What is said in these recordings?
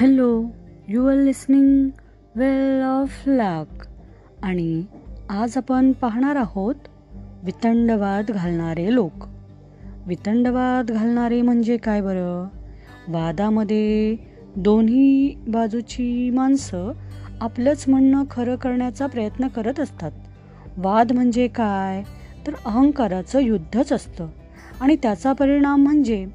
Hello you are listening well of luck. आणि आज आपण पाहणार आहोत वितंडवाद घालणारे लोक. वितंडवाद घालणारे म्हणजे काय बरं? वादामध्ये दोन्ही बाजूची माणसं आपलंच म्हणणं खरं करण्याचा प्रयत्न करत असतात. वाद म्हणजे काय? तर अहंकाराचं युद्धच असतं. आणि त्याचा परिणाम म्हणजे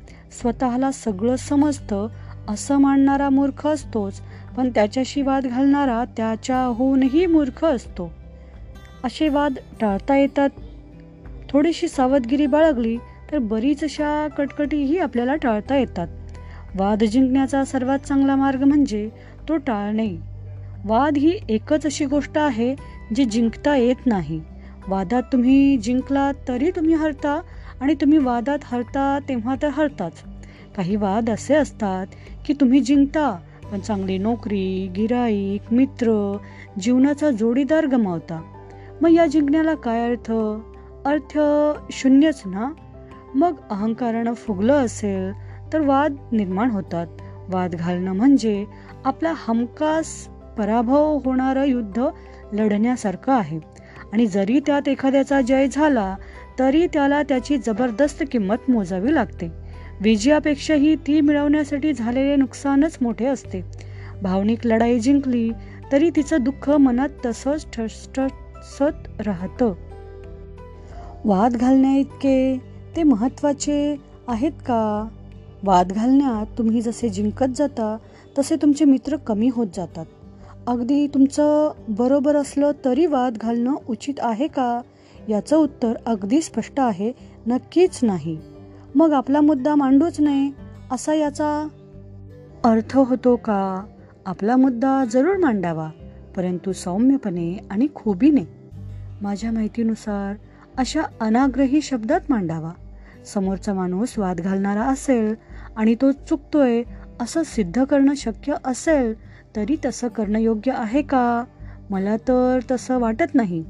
स्वतःला सगळं समजतं असं मानणारा मूर्ख असतोच पण त्याच्याशी वाद घालणारा त्याच्याहूनही मूर्ख असतो. असे वाद टाळता येतात. थोडीशी सावधगिरी बाळगली तर बरीच अशा कटकटीही आपल्याला टाळता येतात. वाद जिंकण्याचा सर्वात चांगला मार्ग म्हणजे तो टाळणे. वाद ही एकच अशी गोष्ट आहे जी जिंकता येत नाही. वादात तुम्ही जिंकला तरी तुम्ही हरता आणि तुम्ही वादात हरता तेव्हा तर हरताच. काही वाद असे असतात की तुम्ही जिंकता. पण चांगली नोकरी गिराईक मित्र जीवनाचा जोडीदार गमावता. मग या जिंकण्याला काय अर्थ? अर्थ शून्यच ना? मग अहंकारानं फुगलं असेल तर वाद निर्माण होतात. वाद घालणं म्हणजे आपला हमखास पराभव होणारं युद्ध लढण्यासारखं आहे. आणि जरी त्यात एखाद्याचा जय झाला तरी त्याला त्याची जबरदस्त किंमत मोजावी लागते. विजयापेक्षाही ती मिळवण्यासाठी झालेले नुकसानच मोठे असते. भावनिक लढाई जिंकली तरी तिचं दुःख मनात तसंच ठसठसत राहतं. वाद घालण्याइतके ते महत्त्वाचे आहेत का? वाद घालण्यात तुम्ही जसे जिंकत जाता तसे तुमचे मित्र कमी होत जातात. अगदी तुमचं बरोबर असलं तरी वाद घालणं उचित आहे का? याचं उत्तर अगदी स्पष्ट आहे नक्कीच नाही. मग आपला मुद्दा मांडूच नये असा याचा अर्थ होतो का? आपला मुद्दा जरूर मांडावा परंतु सौम्यपणे आणि खोबीने. माझ्या माहितीनुसार अशा अनाग्रही शब्दात मांडावा. समोरचा माणूस वाद घालणारा असेल आणि तो चुकतोय असं सिद्ध करणं शक्य असेल तरी तसं करणं योग्य आहे का? मला तर तसं वाटत नाही.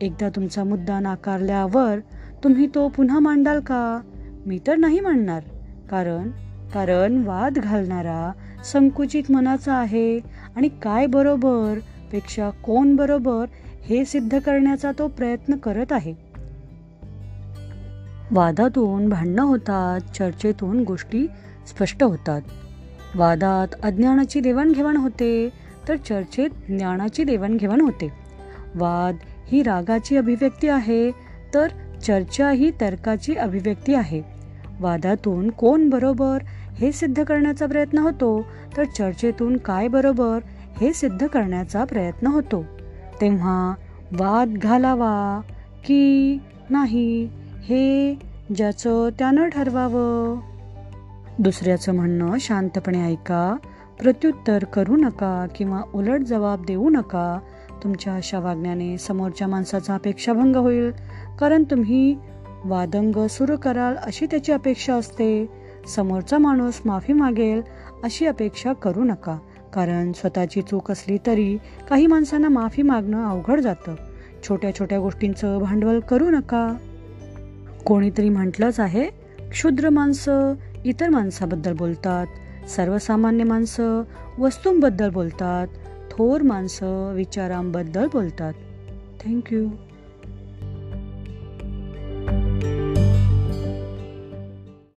एकदा तुमचा मुद्दा नाकारल्यावर तुम्ही तो पुन्हा मांडाल का? मी तर नाही म्हणणार. कारण कारण वाद घालणारा संकुचित मनाचा आहे आणि काय बरोबर पेक्षा कोण बरोबर हे सिद्ध करण्याचा तो प्रयत्न करत आहे. वादातून भांडणं होतात चर्चेतून गोष्टी स्पष्ट होतात. वादात अज्ञानाची देवाणघेवाण होते तर चर्चेत ज्ञानाची देवाणघेवाण होते. वाद ही रागाची अभिव्यक्ती आहे तर चर्चा ही तर्काची अभिव्यक्ती आहे. वादातून कोण बरोबर हे सिद्ध करण्याचा प्रयत्न होतो? तर चर्चेतून काय बरोबर हे सिद्ध करण्याचा प्रयत्न होतो. तेव्हा वाद घालावा की नाही हे ज्याचं त्यानं ठरवावं? दुसऱ्याचं म्हणणं शांतपणे ऐका प्रत्युत्तर करू नका किंवा उलट जबाब देऊ नका. तुमच्या अशा वागण्याने समोरच्या माणसाचा अपेक्षाभंग होईल. कारण तुम्ही वादंग सुरू कराल अशी त्याची अपेक्षा असते. समोरचा माणूस माफी मागेल अशी अपेक्षा करू नका. कारण स्वतःची चूक असली तरी काही माणसांना माफी मागणं अवघड जातं. छोट्या छोट्या गोष्टींचं भांडवल करू नका. कोणीतरी म्हटलंच आहे क्षुद्र माणसं इतर माणसाबद्दल बोलतात सर्वसामान्य माणसं वस्तूंबद्दल बोलतात थोर माणसं विचारांबद्दल बोलतात. थँक्यू.